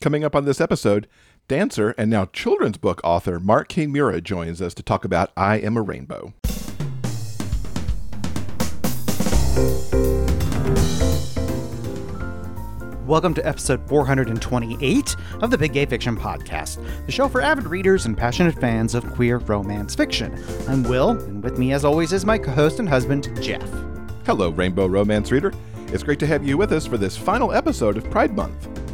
Coming up on this episode, dancer and now children's book author Mark Kanemura joins us to talk about I Am a Rainbow. Welcome to episode 428 of the Big Gay Fiction Podcast, the show for avid readers and passionate fans of queer romance fiction. I'm Will, and with me, as always, is my co host and husband, Jeff. Hello, Rainbow Romance Reader. It's great to have you with us for this final episode of Pride Month.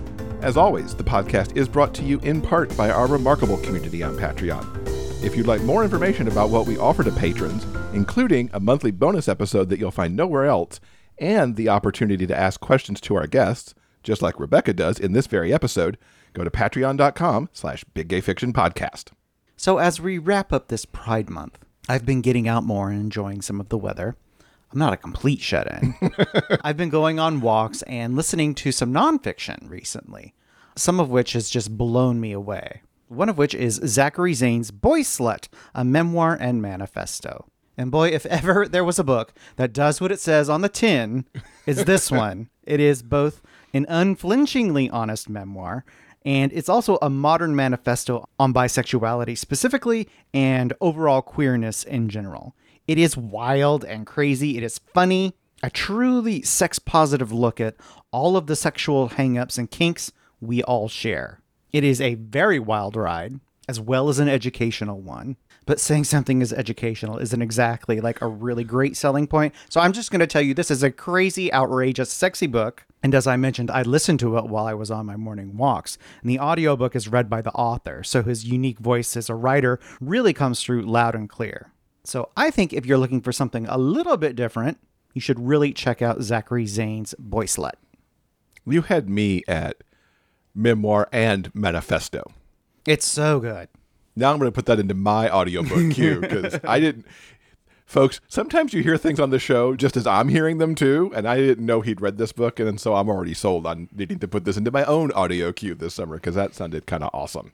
As always, the podcast is brought to you in part by our remarkable community on Patreon. If you'd like more information about what we offer to patrons, including a monthly bonus episode that you'll find nowhere else, and the opportunity to ask questions to our guests, just like Rebecca does in this very episode, go to patreon.com slash biggayfictionpodcast. So, as we wrap up this Pride Month, I've been getting out more and enjoying some of the weather. I'm not a complete shut in. I've been going on walks and listening to some nonfiction recently, some of which has just blown me away. One of which is Zachary Zane's Boy Slut, a memoir and manifesto. And boy, if ever there was a book that does what it says on the tin, it's this one. It is both an unflinchingly honest memoir, and it's also a modern manifesto on bisexuality specifically and overall queerness in general. It is wild and crazy, it is funny, a truly sex positive look at all of the sexual hangups and kinks we all share. It is a very wild ride, as well as an educational one. But saying something is educational isn't exactly like a really great selling point. So I'm just going to tell you this is a crazy, outrageous, sexy book. And as I mentioned, I listened to it while I was on my morning walks. And the audiobook is read by the author, so his unique voice as a writer really comes through loud and clear. So I think if you're looking for something a little bit different, you should really check out Zachary Zane's Boy Slut. You had me at memoir and manifesto. It's so good. Now I'm going to put that into my audiobook queue because I didn't. Folks, sometimes you hear things on the show just as I'm hearing them too, and I didn't know he'd read this book, and so I'm already sold on needing to put this into my own audio queue this summer because that sounded kind of awesome.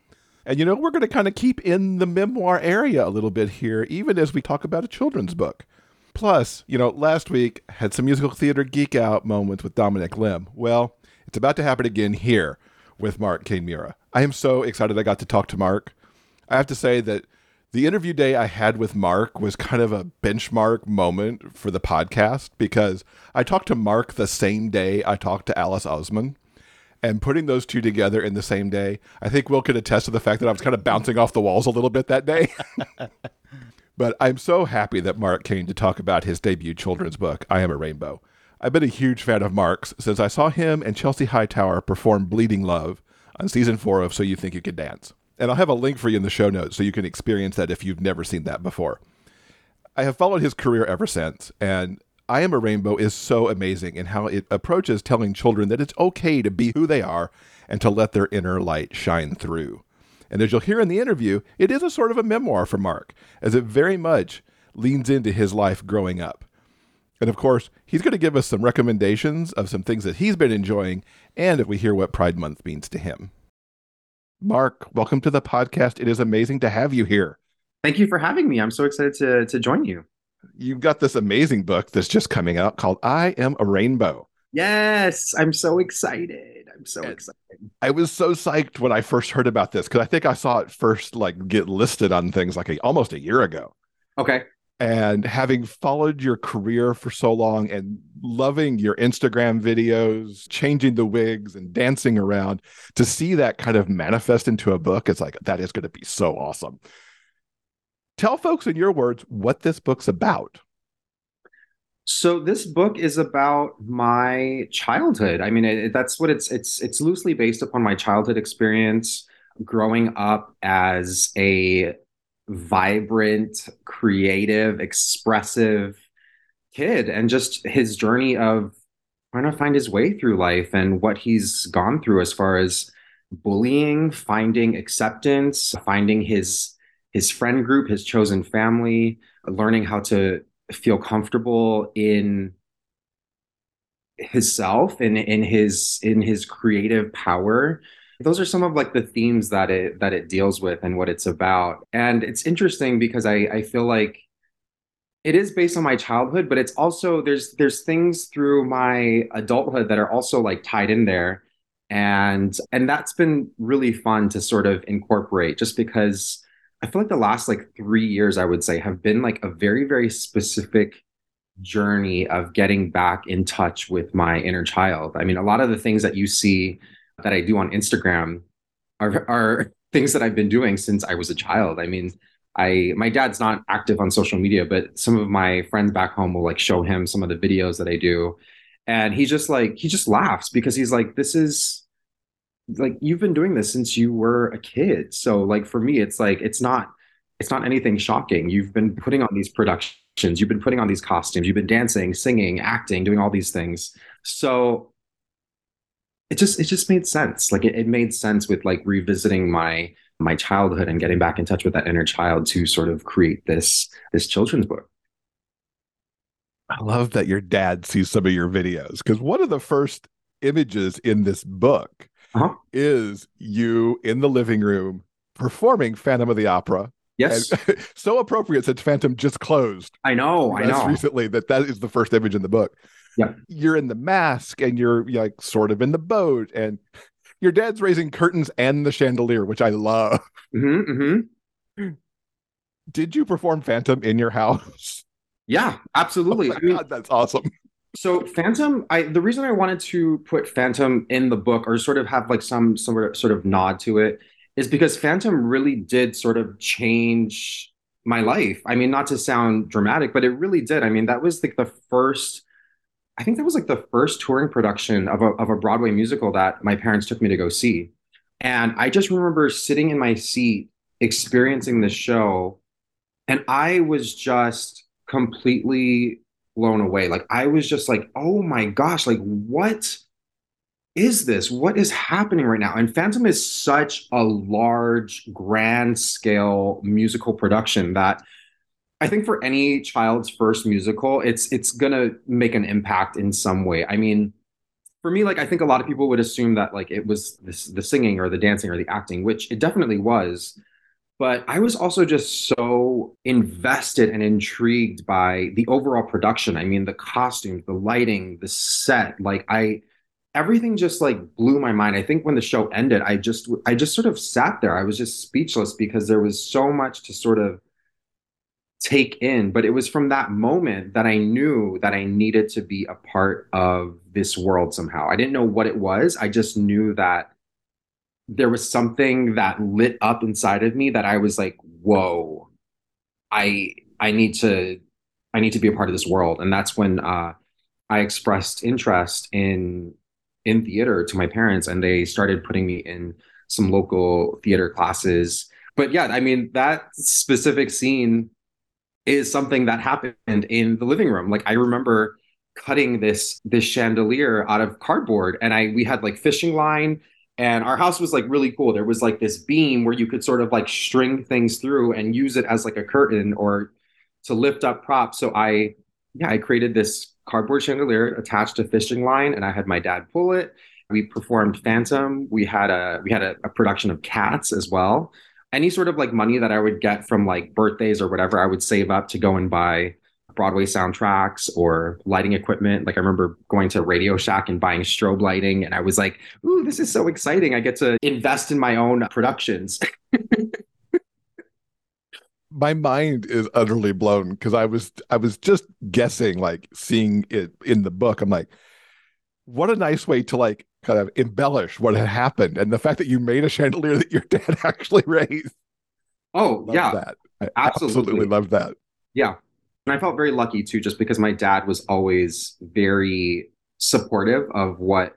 And you know, we're going to kind of keep in the memoir area a little bit here, even as we talk about a children's book. Plus, you know, last week had some musical theater geek out moments with Dominic Lim. Well, it's about to happen again here with Mark Kanemura. I am so excited I got to talk to Mark. I have to say that the interview day I had with Mark was kind of a benchmark moment for the podcast because I talked to Mark the same day I talked to Alice Oseman. And putting those two together in the same day, I think Will could attest to the fact that I was kind of bouncing off the walls a little bit that day. but I'm so happy that Mark came to talk about his debut children's book, I Am a Rainbow. I've been a huge fan of Mark's since I saw him and Chelsea Hightower perform Bleeding Love on season four of So You Think You Can Dance. And I'll have a link for you in the show notes so you can experience that if you've never seen that before. I have followed his career ever since, and I Am a Rainbow is so amazing in how it approaches telling children that it's okay to be who they are and to let their inner light shine through. And as you'll hear in the interview, it is a sort of a memoir for Mark, as it very much leans into his life growing up. And of course, he's going to give us some recommendations of some things that he's been enjoying, and if we hear what Pride Month means to him. Mark, welcome to the podcast. It is amazing to have you here. Thank you for having me. I'm so excited to to join you. You've got this amazing book that's just coming out called I Am a Rainbow. Yes, I'm so excited. I'm so and excited. I was so psyched when I first heard about this because I think I saw it first like get listed on things like a, almost a year ago. Okay and having followed your career for so long and loving your Instagram videos, changing the wigs and dancing around, to see that kind of manifest into a book, it's like that is going to be so awesome. Tell folks in your words what this book's about. So this book is about my childhood. I mean, it, that's what it's it's it's loosely based upon my childhood experience growing up as a vibrant, creative, expressive kid and just his journey of trying to find his way through life and what he's gone through as far as bullying, finding acceptance, finding his his friend group, his chosen family, learning how to feel comfortable in his self and in his in his creative power. Those are some of like the themes that it that it deals with and what it's about. And it's interesting because i i feel like it is based on my childhood but it's also there's there's things through my adulthood that are also like tied in there. And and that's been really fun to sort of incorporate just because I feel like the last like 3 years I would say have been like a very very specific journey of getting back in touch with my inner child. I mean, a lot of the things that you see that I do on Instagram are, are things that I've been doing since I was a child. I mean, I my dad's not active on social media, but some of my friends back home will like show him some of the videos that I do. And he just like he just laughs because he's like, this is like you've been doing this since you were a kid. So like for me, it's like it's not it's not anything shocking. You've been putting on these productions, you've been putting on these costumes, you've been dancing, singing, acting, doing all these things. So it just it just made sense. Like it, it made sense with like revisiting my my childhood and getting back in touch with that inner child to sort of create this this children's book. I love that your dad sees some of your videos because one of the first images in this book uh-huh. is you in the living room performing Phantom of the Opera. Yes. so appropriate since Phantom just closed. I know, I know. Recently, that that is the first image in the book. Yeah. You're in the mask and you're like sort of in the boat and your dad's raising curtains and the chandelier, which I love. Mm-hmm, mm-hmm. Did you perform Phantom in your house? Yeah, absolutely. Oh I mean, God, that's awesome. So Phantom, I the reason I wanted to put Phantom in the book or sort of have like some sort of sort of nod to it is because Phantom really did sort of change my life. I mean, not to sound dramatic, but it really did. I mean, that was like the first I think that was like the first touring production of a, of a Broadway musical that my parents took me to go see. And I just remember sitting in my seat, experiencing this show, and I was just completely blown away. Like, I was just like, oh my gosh, like, what is this? What is happening right now? And Phantom is such a large, grand scale musical production that I think for any child's first musical, it's it's gonna make an impact in some way. I mean, for me, like I think a lot of people would assume that like it was this the singing or the dancing or the acting, which it definitely was. But I was also just so invested and intrigued by the overall production. I mean, the costumes, the lighting, the set, like I everything just like blew my mind. I think when the show ended, I just I just sort of sat there. I was just speechless because there was so much to sort of take in. But it was from that moment that I knew that I needed to be a part of this world somehow. I didn't know what it was. I just knew that there was something that lit up inside of me that I was like, whoa, I I need to I need to be a part of this world. And that's when uh, I expressed interest in in theater to my parents and they started putting me in some local theater classes. But yeah, I mean that specific scene is something that happened in the living room. Like I remember cutting this this chandelier out of cardboard and I we had like fishing line and our house was like really cool. There was like this beam where you could sort of like string things through and use it as like a curtain or to lift up props. So I yeah, I created this cardboard chandelier attached to fishing line and I had my dad pull it. We performed Phantom. We had a we had a, a production of Cats as well any sort of like money that I would get from like birthdays or whatever, I would save up to go and buy Broadway soundtracks or lighting equipment. Like I remember going to Radio Shack and buying strobe lighting, and I was like, "Ooh, this is so exciting! I get to invest in my own productions." my mind is utterly blown because I was I was just guessing, like seeing it in the book. I'm like, what a nice way to like kind of embellish what had happened and the fact that you made a chandelier that your dad actually raised. Oh, yeah. That. I absolutely. absolutely love that. Yeah. And I felt very lucky too, just because my dad was always very supportive of what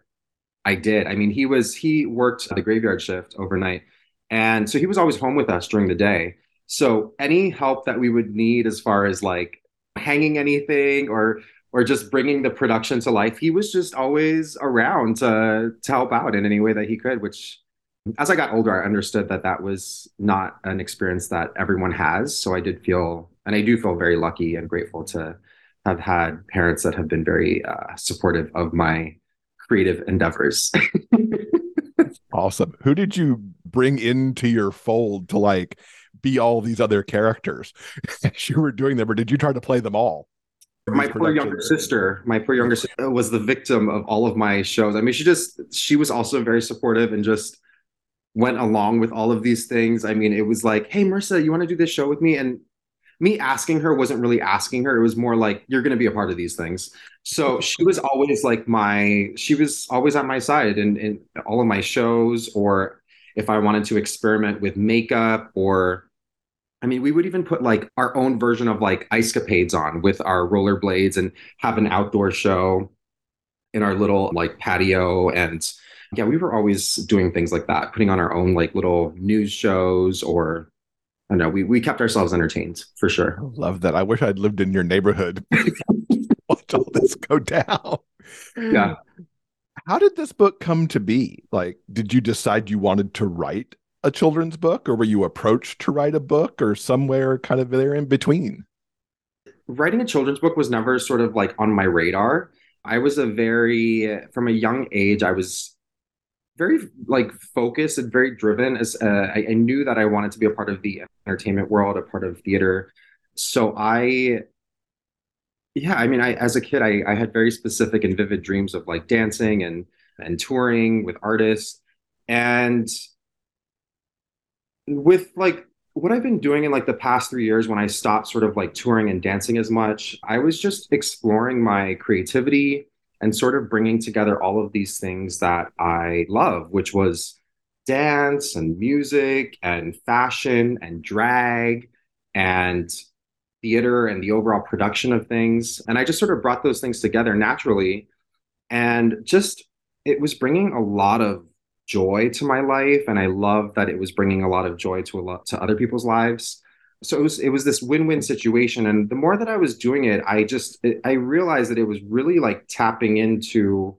I did. I mean, he was, he worked the graveyard shift overnight. And so he was always home with us during the day. So any help that we would need as far as like hanging anything or or just bringing the production to life. He was just always around to to help out in any way that he could. Which, as I got older, I understood that that was not an experience that everyone has. So I did feel, and I do feel very lucky and grateful to have had parents that have been very uh, supportive of my creative endeavors. awesome. Who did you bring into your fold to like be all these other characters as you were doing them, or did you try to play them all? my poor younger sister, my poor younger sister was the victim of all of my shows. I mean, she just she was also very supportive and just went along with all of these things. I mean, it was like, "Hey, Marissa, you want to do this show with me?" And me asking her wasn't really asking her. It was more like, "You're going to be a part of these things." So she was always like my she was always on my side in in all of my shows or if I wanted to experiment with makeup or I mean, we would even put like our own version of like ice capades on with our rollerblades and have an outdoor show in our little like patio. And yeah, we were always doing things like that, putting on our own like little news shows or I don't know, we, we kept ourselves entertained for sure. I love that. I wish I'd lived in your neighborhood. Watch all this go down. Yeah. How did this book come to be? Like, did you decide you wanted to write a children's book or were you approached to write a book or somewhere kind of there in between? Writing a children's book was never sort of like on my radar. I was a very, from a young age, I was very like focused and very driven as uh, I, I knew that I wanted to be a part of the entertainment world, a part of theater. So I yeah, I mean, I as a kid, I, I had very specific and vivid dreams of like dancing and and touring with artists. And with like what I've been doing in like the past three years when I stopped sort of like touring and dancing as much, I was just exploring my creativity and sort of bringing together all of these things that I love, which was dance and music and fashion and drag and theater and the overall production of things. And I just sort of brought those things together naturally. And just, it was bringing a lot of joy to my life and i love that it was bringing a lot of joy to a lot to other people's lives so it was it was this win-win situation. And the more that i was doing it i just i realized that it was really like tapping into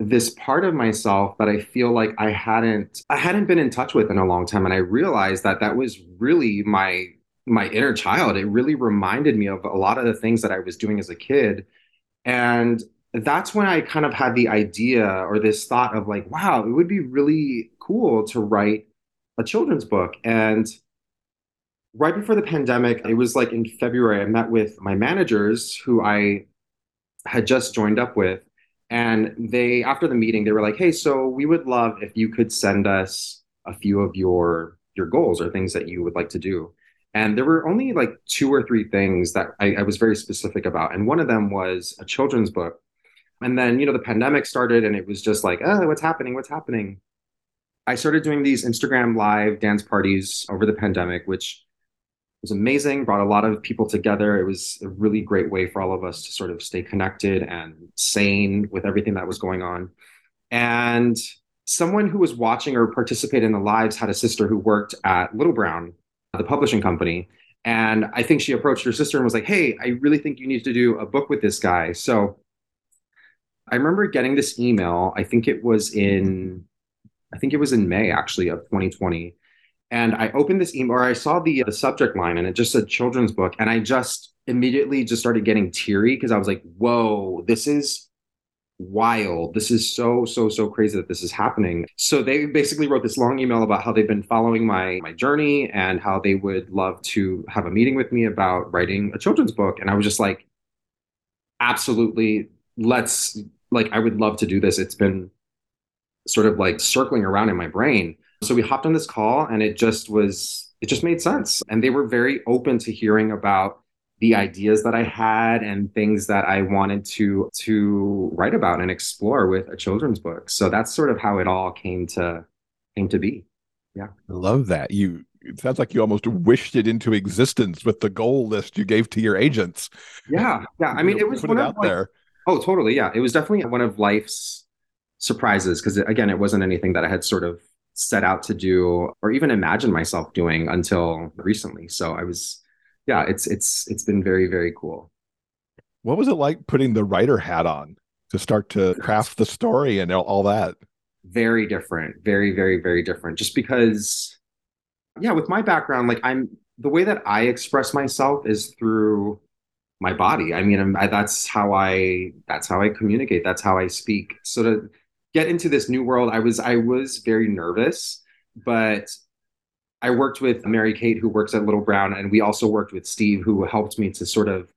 this part of myself that i feel like i hadn't i hadn't been in touch with in a long time. And i realized that that was really my my inner child. It really reminded me of a lot of the things that i was doing as a kid. And that's when I kind of had the idea or this thought of like, wow, it would be really cool to write a children's book. And right before the pandemic, it was like in February, I met with my managers who I had just joined up with. And they, after the meeting, they were like, hey, so we would love if you could send us a few of your your goals or things that you would like to do. And there were only like two or three things that I, I was very specific about. And one of them was a children's book and then, you know, the pandemic started and it was just like, oh, what's happening? What's happening? I started doing these Instagram live dance parties over the pandemic, which was amazing, brought a lot of people together. It was a really great way for all of us to sort of stay connected and sane with everything that was going on. And someone who was watching or participated in the lives had a sister who worked at Little Brown, the publishing company. And I think she approached her sister and was like, Hey, I really think you need to do a book with this guy. So I remember getting this email. I think it was in, I think it was in May actually of 2020. And I opened this email, or I saw the the subject line, and it just said children's book, and I just immediately just started getting teary because I was like, "Whoa, this is wild. This is so so so crazy that this is happening." So they basically wrote this long email about how they've been following my my journey and how they would love to have a meeting with me about writing a children's book, and I was just like, "Absolutely, let's like I would love to do this. It's been sort of like circling around in my brain. So we hopped on this call and it just was it just made sense. And they were very open to hearing about the ideas that I had and things that I wanted to to write about and explore with a children's book. So that's sort of how it all came to came to be. Yeah. I love that. You it sounds like you almost wished it into existence with the goal list you gave to your agents. Yeah. Yeah. I mean, it was put it out like, there. Oh, totally. Yeah. It was definitely one of life's surprises because, again, it wasn't anything that I had sort of set out to do or even imagine myself doing until recently. So I was, yeah, it's, it's, it's been very, very cool. What was it like putting the writer hat on to start to craft the story and all that? Very different. Very, very, very different. Just because, yeah, with my background, like I'm, the way that I express myself is through my body. I mean, I, that's how I that's how I communicate. That's how I speak. So to get into this new world, I was I was very nervous, but I worked with Mary Kate, who works at Little Brown, and we also worked with Steve, who helped me to sort of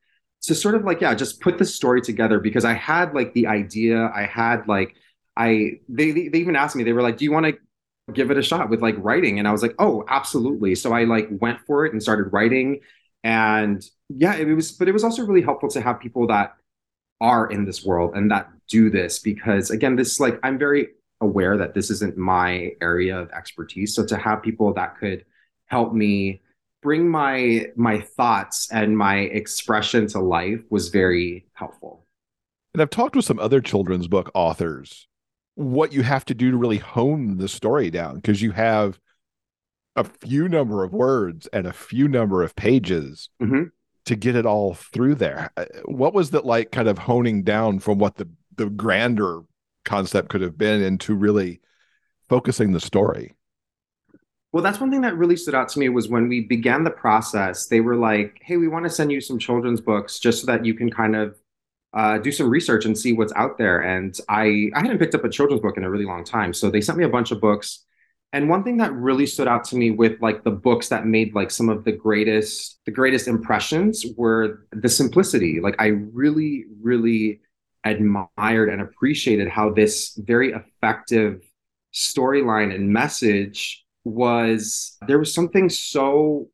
to sort of like yeah just put the story together because i had like the idea i had like i they they even asked me they were like do you want to give it a shot with like writing? And i was like oh absolutely. So i like went for it and started writing and yeah it was but it was also really helpful to have people that are in this world and that do this because again this like i'm very aware that this isn't my area of expertise so to have people that could help me bring my my thoughts and my expression to life was very helpful. And I've talked with some other children's book authors what you have to do to really hone the story down because you have a few number of words and a few number of pages mm-hmm. To get it all through there. Uh, what was that like kind of honing down from what the the grander concept could have been into really focusing the story? Well, that's one thing that really stood out to me was when we began the process, they were like, hey, we want to send you some children's books just so that you can kind of uh, do some research and see what's out there. And I, I hadn't picked up a children's book in a really long time. So they sent me a bunch of books. And one thing that really stood out to me with like the books that made like some of the greatest, the greatest impressions were the simplicity. Like I really, really admired and appreciated how this very effective storyline and message was there was something so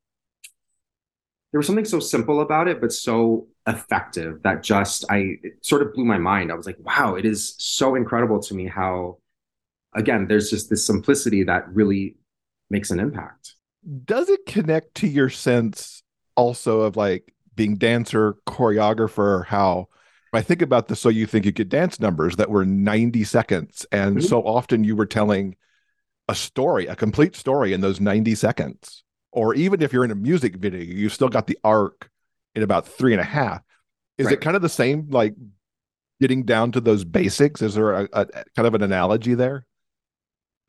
there was something so simple about it but so effective that just i sort of blew my mind i was like wow it is so incredible to me how again there's just this simplicity that really makes an impact does it connect to your sense also of like being dancer choreographer how I think about the so you think you could dance numbers that were 90 seconds and mm-hmm. so often you were telling a story, a complete story in those 90 seconds. Or even if you're in a music video, you still got the arc in about three and a half. Is right. it kind of the same, like getting down to those basics? Is there a, a kind of an analogy there?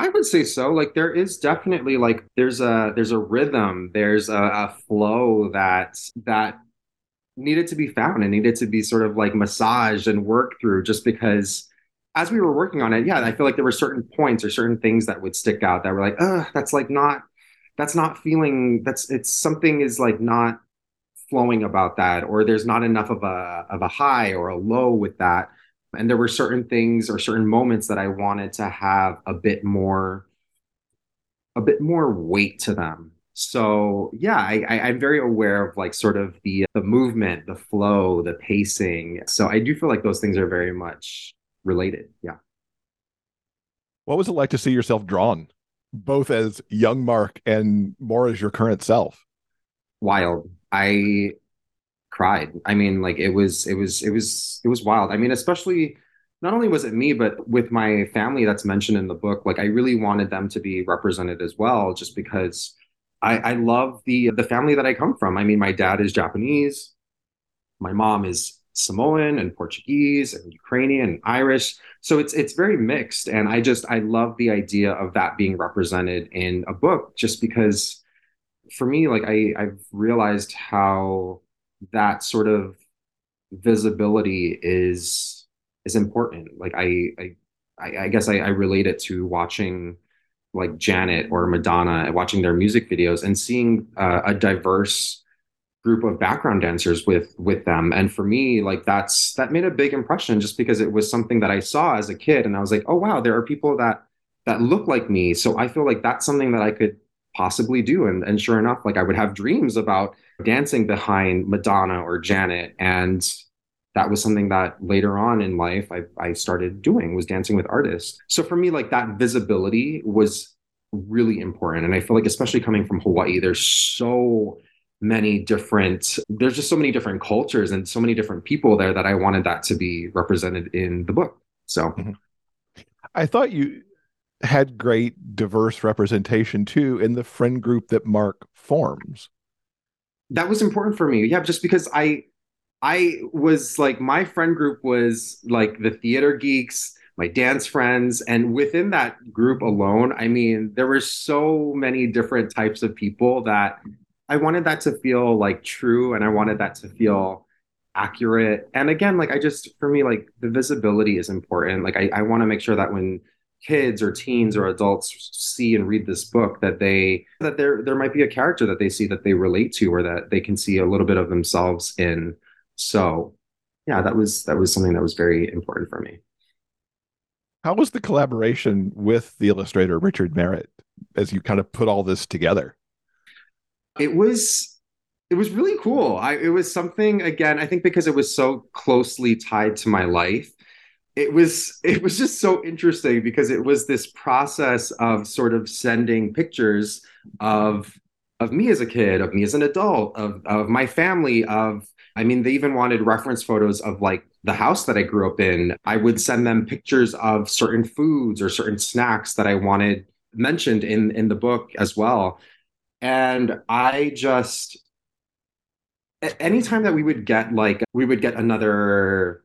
I would say so. Like there is definitely like there's a there's a rhythm, there's a, a flow that that needed to be found and needed to be sort of like massaged and worked through just because as we were working on it, yeah, I feel like there were certain points or certain things that would stick out that were like, uh, that's like not, that's not feeling, that's, it's something is like not flowing about that, or there's not enough of a, of a high or a low with that. And there were certain things or certain moments that I wanted to have a bit more, a bit more weight to them. So yeah, I, I, am very aware of like sort of the the movement, the flow, the pacing. So I do feel like those things are very much related. Yeah. What was it like to see yourself drawn, both as young Mark and more as your current self? Wild. I cried. I mean, like it was, it was, it was, it was wild. I mean, especially not only was it me, but with my family that's mentioned in the book, like I really wanted them to be represented as well, just because I, I love the the family that I come from. I mean, my dad is Japanese, my mom is Samoan and Portuguese and Ukrainian and Irish. So it's it's very mixed. And I just I love the idea of that being represented in a book just because for me, like I, I've realized how that sort of visibility is is important. Like I I I guess I, I relate it to watching like Janet or Madonna, watching their music videos and seeing uh, a diverse group of background dancers with with them and for me like that's that made a big impression just because it was something that i saw as a kid and i was like oh wow there are people that that look like me so i feel like that's something that i could possibly do. And and sure enough like i would have dreams about dancing behind madonna or janet. And that was something that later on in life I, I started doing was dancing with artists. So for me like that visibility was really important. And i feel like especially coming from hawaii there's so many different there's just so many different cultures and so many different people there that I wanted that to be represented in the book. So. Mm-hmm. I thought you had great diverse representation too in the friend group that Mark forms. That was important for me. Yeah, just because I I was like my friend group was like the theater geeks, my dance friends and within that group alone, I mean, there were so many different types of people that I wanted that to feel like true and I wanted that to feel accurate. And again, like I just for me, like the visibility is important. Like I, I want to make sure that when kids or teens or adults see and read this book that they that there there might be a character that they see that they relate to or that they can see a little bit of themselves in So yeah, that was that was something that was very important for me. How was the collaboration with the illustrator Richard Merritt as you kind of put all this together? It was it was really cool. I it was something again, I think because it was so closely tied to my life. It was it was just so interesting because it was this process of sort of sending pictures of of me as a kid, of me as an adult, of of my family, of I mean, they even wanted reference photos of like the house that I grew up in. I would send them pictures of certain foods or certain snacks that I wanted mentioned in in the book as well. And I just anytime that we would get like we would get another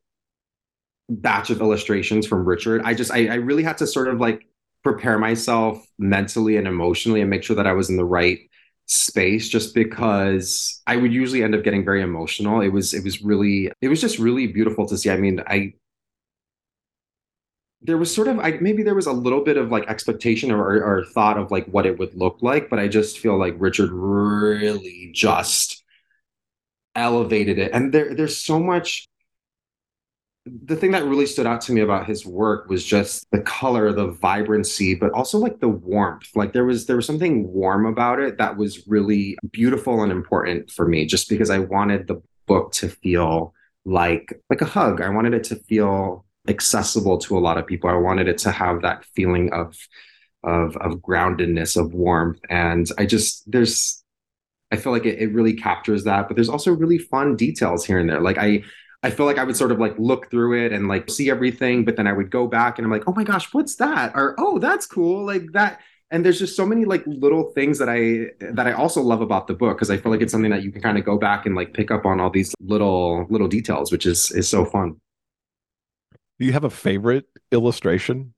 batch of illustrations from Richard, I just I, I really had to sort of like prepare myself mentally and emotionally and make sure that I was in the right space just because I would usually end up getting very emotional. It was it was really it was just really beautiful to see. I mean, I there was sort of I maybe there was a little bit of like expectation or, or thought of like what it would look like, but I just feel like Richard really just elevated it. And there there's so much the thing that really stood out to me about his work was just the color the vibrancy but also like the warmth. Like there was there was something warm about it that was really beautiful and important for me just because i wanted the book to feel like like a hug. I wanted it to feel accessible to a lot of people. I wanted it to have that feeling of of of groundedness of warmth. And i just there's i feel like it, it really captures that but there's also really fun details here and there. Like i I feel like I would sort of like look through it and like see everything, but then I would go back and I'm like, oh my gosh, what's that? Or oh, that's cool, like that. And there's just so many like little things that I that I also love about the book because I feel like it's something that you can kind of go back and like pick up on all these little little details, which is is so fun. Do you have a favorite illustration?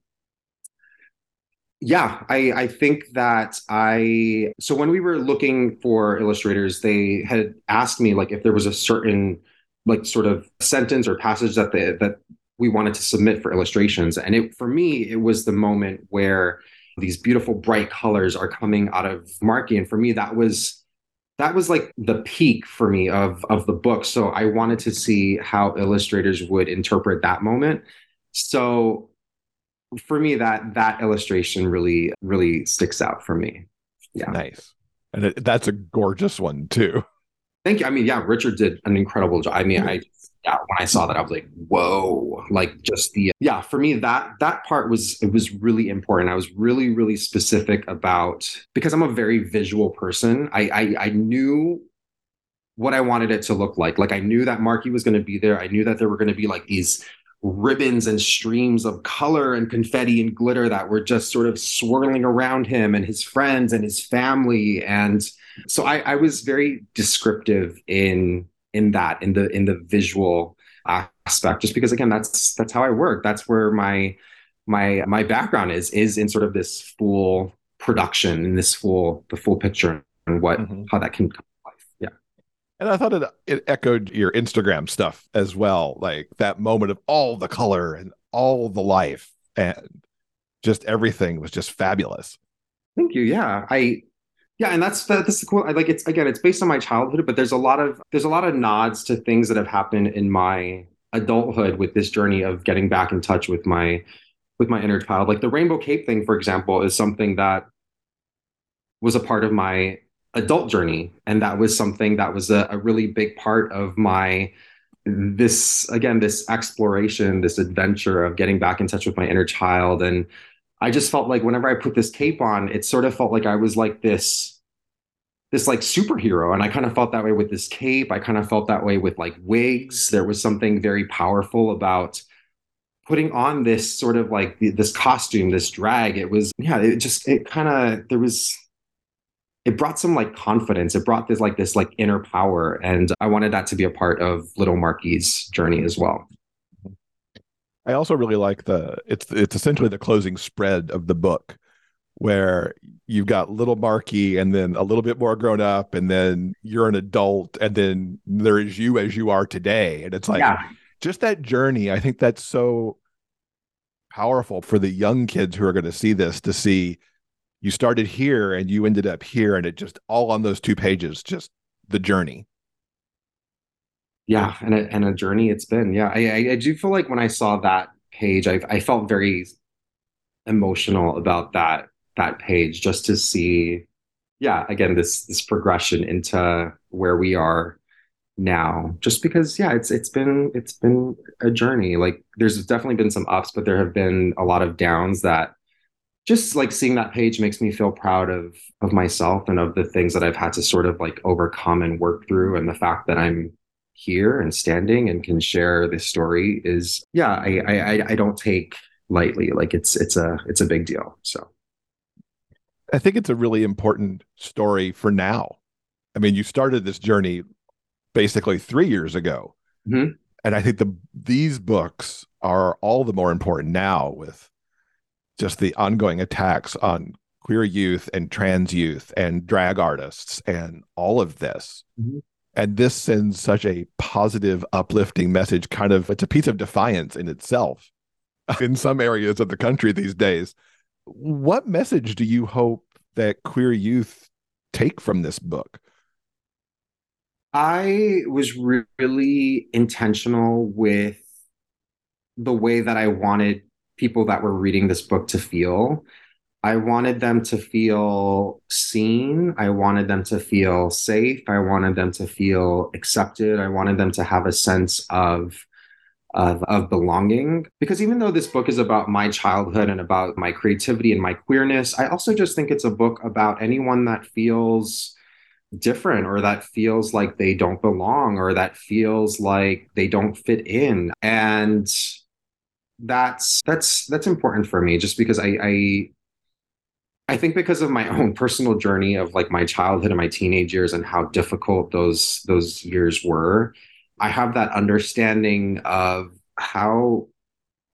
Yeah, I I think that I so when we were looking for illustrators, they had asked me like if there was a certain like sort of sentence or passage that they, that we wanted to submit for illustrations. And it for me, it was the moment where these beautiful bright colors are coming out of Marky. And for me, that was that was like the peak for me of of the book. So I wanted to see how illustrators would interpret that moment. So for me, that that illustration really really sticks out for me. Yeah, nice, and that's a gorgeous one too. Thank you. I mean, yeah, Richard did an incredible job. I mean, I yeah, when I saw that, I was like, whoa! Like just the yeah. For me, that that part was it was really important. I was really really specific about because I'm a very visual person. I I, I knew what I wanted it to look like. Like I knew that Marky was going to be there. I knew that there were going to be like these ribbons and streams of color and confetti and glitter that were just sort of swirling around him and his friends and his family and so I, I was very descriptive in in that in the in the visual aspect just because again that's that's how I work. That's where my my my background is is in sort of this full production in this full the full picture and what mm-hmm. how that can come to life. Yeah. And I thought it it echoed your Instagram stuff as well like that moment of all the color and all the life and just everything was just fabulous. Thank you. Yeah. I yeah, and that's that's the cool. I like it's again, it's based on my childhood, but there's a lot of there's a lot of nods to things that have happened in my adulthood with this journey of getting back in touch with my with my inner child. Like the rainbow cape thing, for example, is something that was a part of my adult journey, and that was something that was a, a really big part of my this again this exploration, this adventure of getting back in touch with my inner child and I just felt like whenever I put this cape on, it sort of felt like I was like this this like superhero. And i kind of felt that way with this cape. I kind of felt that way with like wigs. There was something very powerful about putting on this sort of like this costume this drag. It was yeah it just it kind of there was it brought some like confidence. It brought this like this like inner power. And i wanted that to be a part of little marky's journey as well I also really like the it's it's essentially the closing spread of the book where you've got little Marky and then a little bit more grown up and then you're an adult and then there is you as you are today and it's like yeah. just that journey I think that's so powerful for the young kids who are going to see this to see you started here and you ended up here and it just all on those two pages just the journey yeah, and a, and a journey it's been. Yeah, I, I do feel like when I saw that page, I I felt very emotional about that that page just to see, yeah, again this this progression into where we are now just because yeah it's it's been it's been a journey like there's definitely been some ups but there have been a lot of downs that just like seeing that page makes me feel proud of of myself and of the things that I've had to sort of like overcome and work through and the fact that I'm here and standing and can share this story is yeah I I I don't take lightly like it's it's a it's a big deal so I think it's a really important story for now I mean you started this journey basically 3 years ago mm-hmm. and I think the these books are all the more important now with just the ongoing attacks on queer youth and trans youth and drag artists and all of this. Mm-hmm. And this sends such a positive, uplifting message. Kind of, it's a piece of defiance in itself in some areas of the country these days. What message do you hope that queer youth take from this book? I was really intentional with the way that I wanted people that were reading this book to feel. I wanted them to feel seen. I wanted them to feel safe. I wanted them to feel accepted. I wanted them to have a sense of, of, of belonging. Because even though this book is about my childhood and about my creativity and my queerness, I also just think it's a book about anyone that feels different or that feels like they don't belong or that feels like they don't fit in. And that's that's that's important for me just because I, I I think because of my own personal journey of like my childhood and my teenage years and how difficult those those years were, I have that understanding of how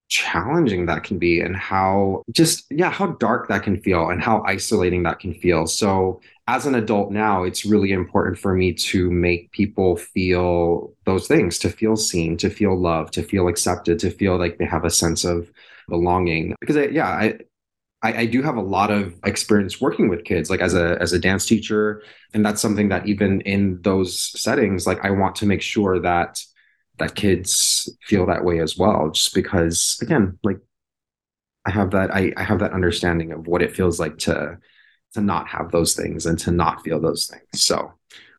challenging that can be and how just yeah how dark that can feel and how isolating that can feel. So as an adult now it's really important for me to make people feel those things to feel seen to feel loved to feel accepted to feel like they have a sense of belonging. Because I, yeah I, I, I do have a lot of experience working with kids like as a as a dance teacher. And that's something that even in those settings like i want to make sure that that kids feel that way as well just because again like i have that I, I have that understanding of what it feels like to to not have those things and to not feel those things. So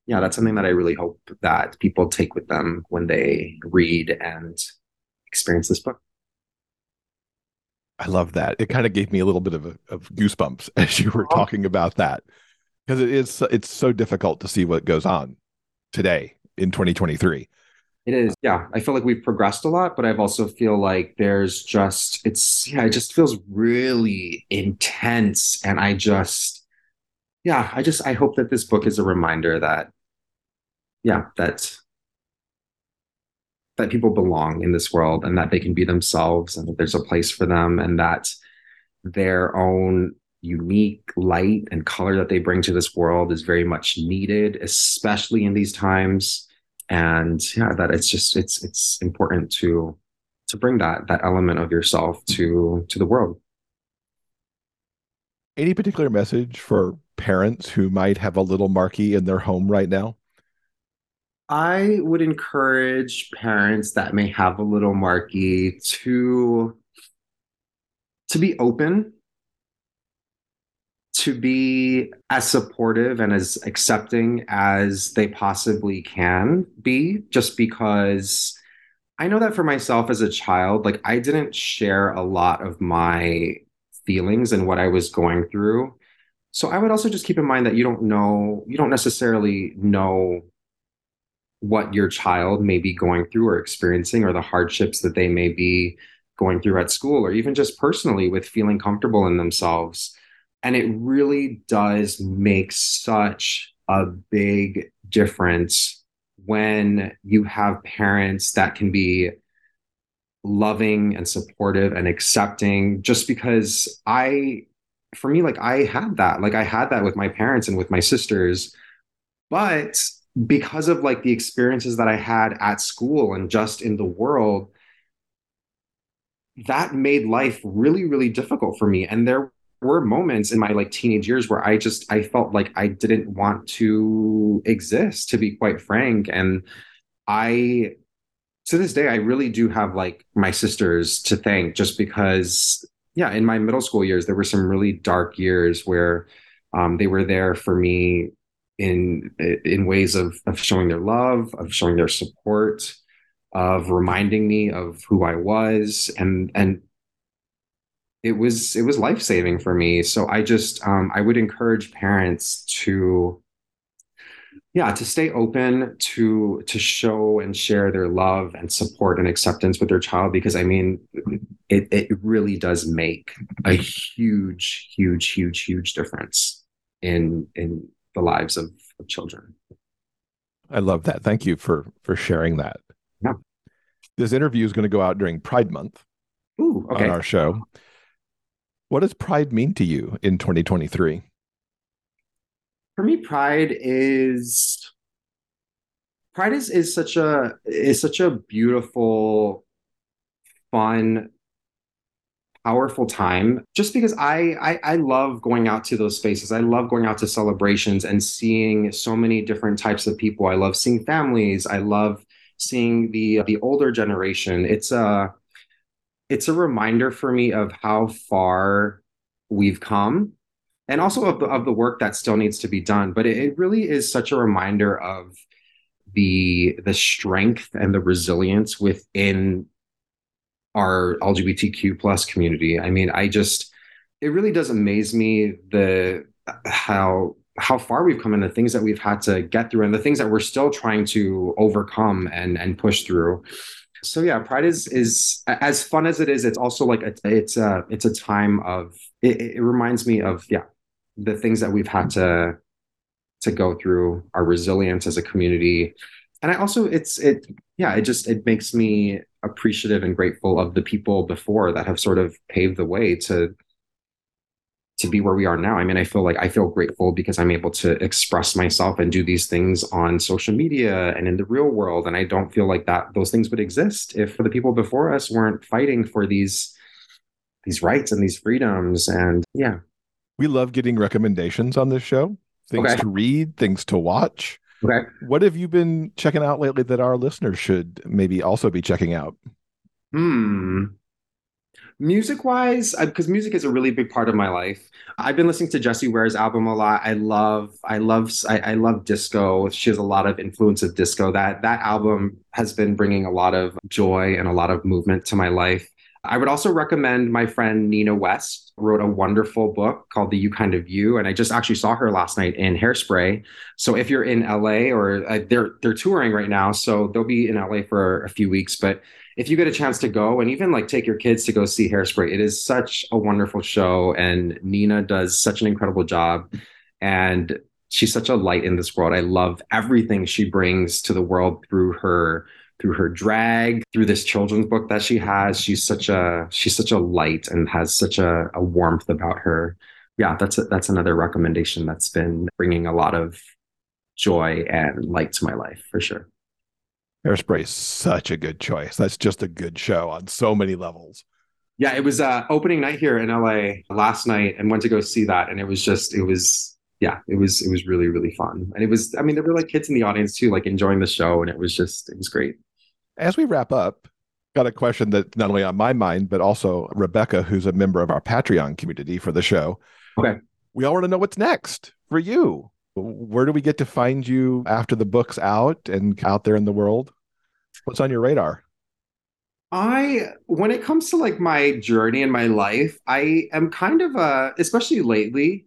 yeah that's something that i really hope that people take with them when they read and experience this book i love that it kind of gave me a little bit of, of goosebumps as you were uh-huh. talking about that because it is it's so difficult to see what goes on today in 2023 it is. Yeah. I feel like we've progressed a lot, but I've also feel like there's just it's yeah, it just feels really intense. And I just yeah, I just I hope that this book is a reminder that yeah, that that people belong in this world and that they can be themselves and that there's a place for them and that their own unique light and color that they bring to this world is very much needed, especially in these times. And yeah that it's just it's it's important to to bring that that element of yourself to to the world. Any particular message for parents who might have a little Marky in their home right now i would encourage parents that may have a little marky to to be open to be as supportive and as accepting as they possibly can be, just because I know that for myself as a child, like I didn't share a lot of my feelings and what I was going through. So I would also just keep in mind that you don't know, you don't necessarily know what your child may be going through or experiencing or the hardships that they may be going through at school or even just personally with feeling comfortable in themselves. And it really does make such a big difference when you have parents that can be loving and supportive and accepting just because I for me like I had that like I had that with my parents and with my sisters but because of like the experiences that I had at school and just in the world that made life really really difficult for me. And there were moments in my like teenage years where I just I felt like I didn't want to exist to be quite frank. And I to this day I really do have like my sisters to thank just because yeah, in my middle school years there were some really dark years where um, they were there for me in in ways of of showing their love, of showing their support, of reminding me of who I was, and and it was it was life saving for me. So I just um, I would encourage parents to yeah to stay open to to show and share their love and support and acceptance with their child because i mean it, it really does make a huge huge huge huge difference in in the lives of, of children. I love that. Thank you for for sharing that. Yeah. This interview is going to go out during Pride Month Ooh, okay. on our show. What does Pride mean to you in 2023? For me, Pride is Pride is is such a is such a beautiful, fun powerful time just because I, I, I love going out to those spaces. I love going out to celebrations and seeing so many different types of people. I love seeing families. I love seeing the the older generation. It's a it's a reminder for me of how far we've come and also of the, of the work that still needs to be done. But it, it really is such a reminder of the the strength and the resilience within our LGBTQ plus community. I mean, I just it really does amaze me the how how far we've come and the things that we've had to get through and the things that we're still trying to overcome and and push through. So yeah, Pride is is as fun as it is. It's also like a, it's a it's a time of it, it reminds me of yeah the things that we've had to to go through, our resilience as a community, and I also it's it yeah it just it makes me appreciative and grateful of the people before that have sort of paved the way to to be where we are now. I mean, I feel like I feel grateful because I'm able to express myself and do these things on social media and in the real world. And I don't feel like that those things would exist if the people before us weren't fighting for these these rights and these freedoms. And yeah. We love getting recommendations on this show. Things okay. to read, things to watch. Okay. What have you been checking out lately that our listeners should maybe also be checking out? Hmm. Music wise, because music is a really big part of my life. I've been listening to Jessie Ware's album a lot. I love, I love, I, I love disco. She has a lot of influence of disco. That that album has been bringing a lot of joy and a lot of movement to my life. I would also recommend my friend Nina West wrote a wonderful book called The You Kind of You, and I just actually saw her last night in Hairspray. So if you're in LA or uh, they're they're touring right now, so they'll be in LA for a few weeks. But if you get a chance to go and even like take your kids to go see Hairspray, it is such a wonderful show, and Nina does such an incredible job, and she's such a light in this world. I love everything she brings to the world through her through her drag, through this children's book that she has. She's such a she's such a light and has such a, a warmth about her. Yeah, that's a, that's another recommendation that's been bringing a lot of joy and light to my life for sure. Hairspray is such a good choice. That's just a good show on so many levels. Yeah, it was uh, opening night here in LA last night, and went to go see that, and it was just it was yeah, it was it was really really fun, and it was I mean there were like kids in the audience too, like enjoying the show, and it was just it was great. As we wrap up, got a question that's not only on my mind, but also Rebecca, who's a member of our Patreon community for the show. Okay. We all want to know what's next for you. Where do we get to find you after the book's out and out there in the world? What's on your radar? I, when it comes to like my journey in my life, I am kind of uh, especially lately,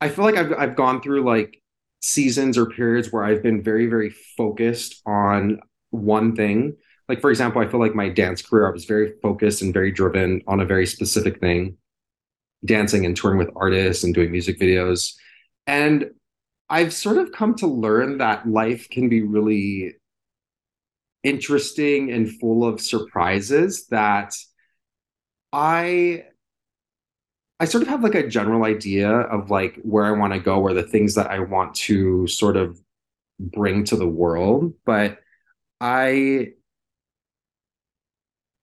I feel like I've I've gone through like seasons or periods where I've been very very focused on one thing. Like, for example, I feel like my dance career, I was very focused and very driven on a very specific thing dancing and touring with artists and doing music videos. And I've sort of come to learn that life can be really interesting and full of surprises that I I sort of have like a general idea of like where I want to go, where the things that I want to sort of bring to the world, but I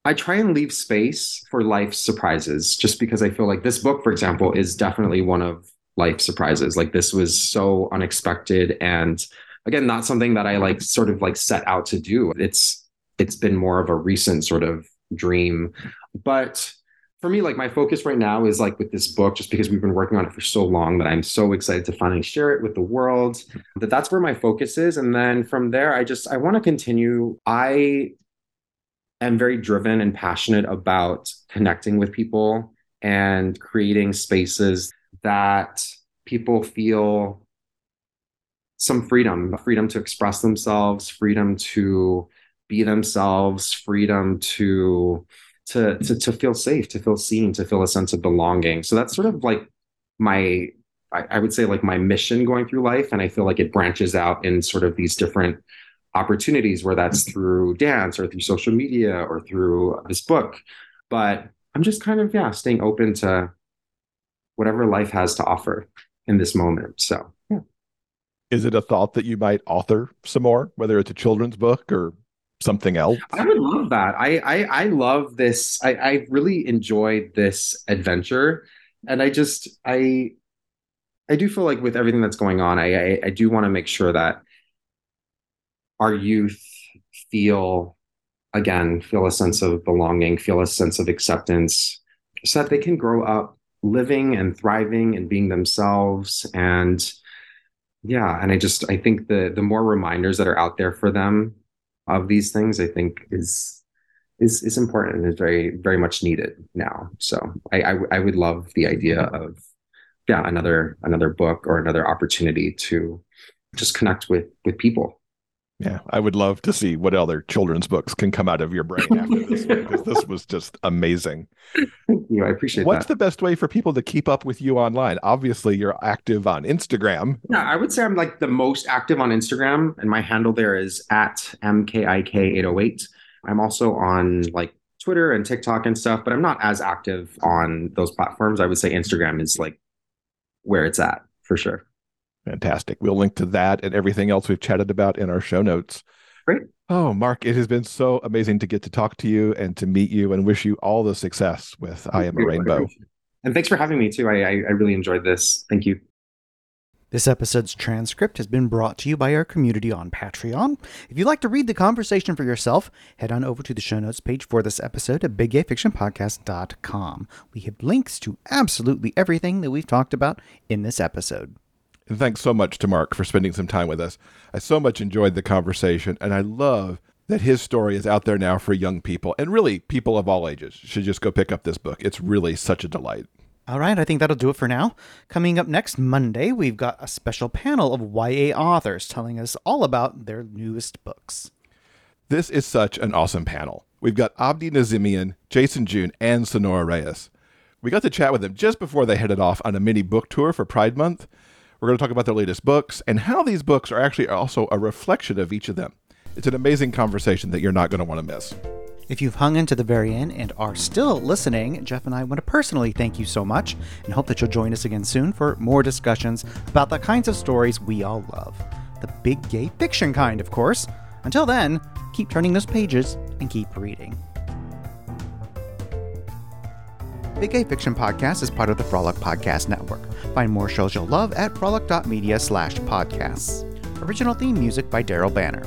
I try and leave space for life surprises just because I feel like this book, for example, is definitely one of life surprises. Like this was so unexpected and again, not something that I like sort of like set out to do. It's it's been more of a recent sort of dream. But for me, like my focus right now is like with this book, just because we've been working on it for so long that I'm so excited to finally share it with the world. That that's where my focus is, and then from there, I just I want to continue. I am very driven and passionate about connecting with people and creating spaces that people feel some freedom freedom to express themselves freedom to be themselves freedom to to to, to feel safe to feel seen to feel a sense of belonging. So that's sort of like my I, I would say like my mission going through life. And i feel like it branches out in sort of these different opportunities where that's mm-hmm. through dance or through social media or through this book. But i'm just kind of yeah staying open to whatever life has to offer in this moment. So yeah. Is it a thought that you might author some more whether it's a children's book or something else? I would love that. I i, I love this. I, I really enjoyed this adventure. And i just i i do feel like with everything that's going on i i, I do want to make sure that our youth feel again feel a sense of belonging feel a sense of acceptance so that they can grow up living and thriving and being themselves. And yeah and i just i think the the more reminders that are out there for them of these things i think is is is important and is very very much needed now. So I, I i would love the idea of yeah another another book or another opportunity to just connect with with people yeah, I would love to see what other children's books can come out of your brain after this because this was just amazing. Thank you. I appreciate that. What's that. the best way for people to keep up with you online? Obviously, you're active on Instagram. Yeah, I would say I'm like the most active on Instagram, and my handle there is at mkik808. I'm also on like Twitter and TikTok and stuff, but I'm not as active on those platforms. I would say Instagram is like where it's at for sure. Fantastic. We'll link to that and everything else we've chatted about in our show notes. Great. Oh, Mark, it has been so amazing to get to talk to you and to meet you and wish you all the success with I Am a Rainbow. And thanks for having me too. I, I, I really enjoyed this. Thank you. This episode's transcript has been brought to you by our community on Patreon. If you'd like to read the conversation for yourself, head on over to the show notes page for this episode at biggayfictionpodcast.com. We have links to absolutely everything that we've talked about in this episode. And thanks so much to Mark for spending some time with us. I so much enjoyed the conversation, and I love that his story is out there now for young people, and really people of all ages should just go pick up this book. It's really such a delight. All right, I think that'll do it for now. Coming up next Monday, we've got a special panel of YA authors telling us all about their newest books. This is such an awesome panel. We've got Abdi Nazemian, Jason June, and Sonora Reyes. We got to chat with them just before they headed off on a mini book tour for Pride Month. We're going to talk about their latest books and how these books are actually also a reflection of each of them. It's an amazing conversation that you're not going to want to miss. If you've hung in to the very end and are still listening, Jeff and I want to personally thank you so much and hope that you'll join us again soon for more discussions about the kinds of stories we all love. The big gay fiction kind, of course. Until then, keep turning those pages and keep reading. The Gay Fiction Podcast is part of the Frolic Podcast Network. Find more shows you'll love at frolic.media slash podcasts. Original theme music by Daryl Banner.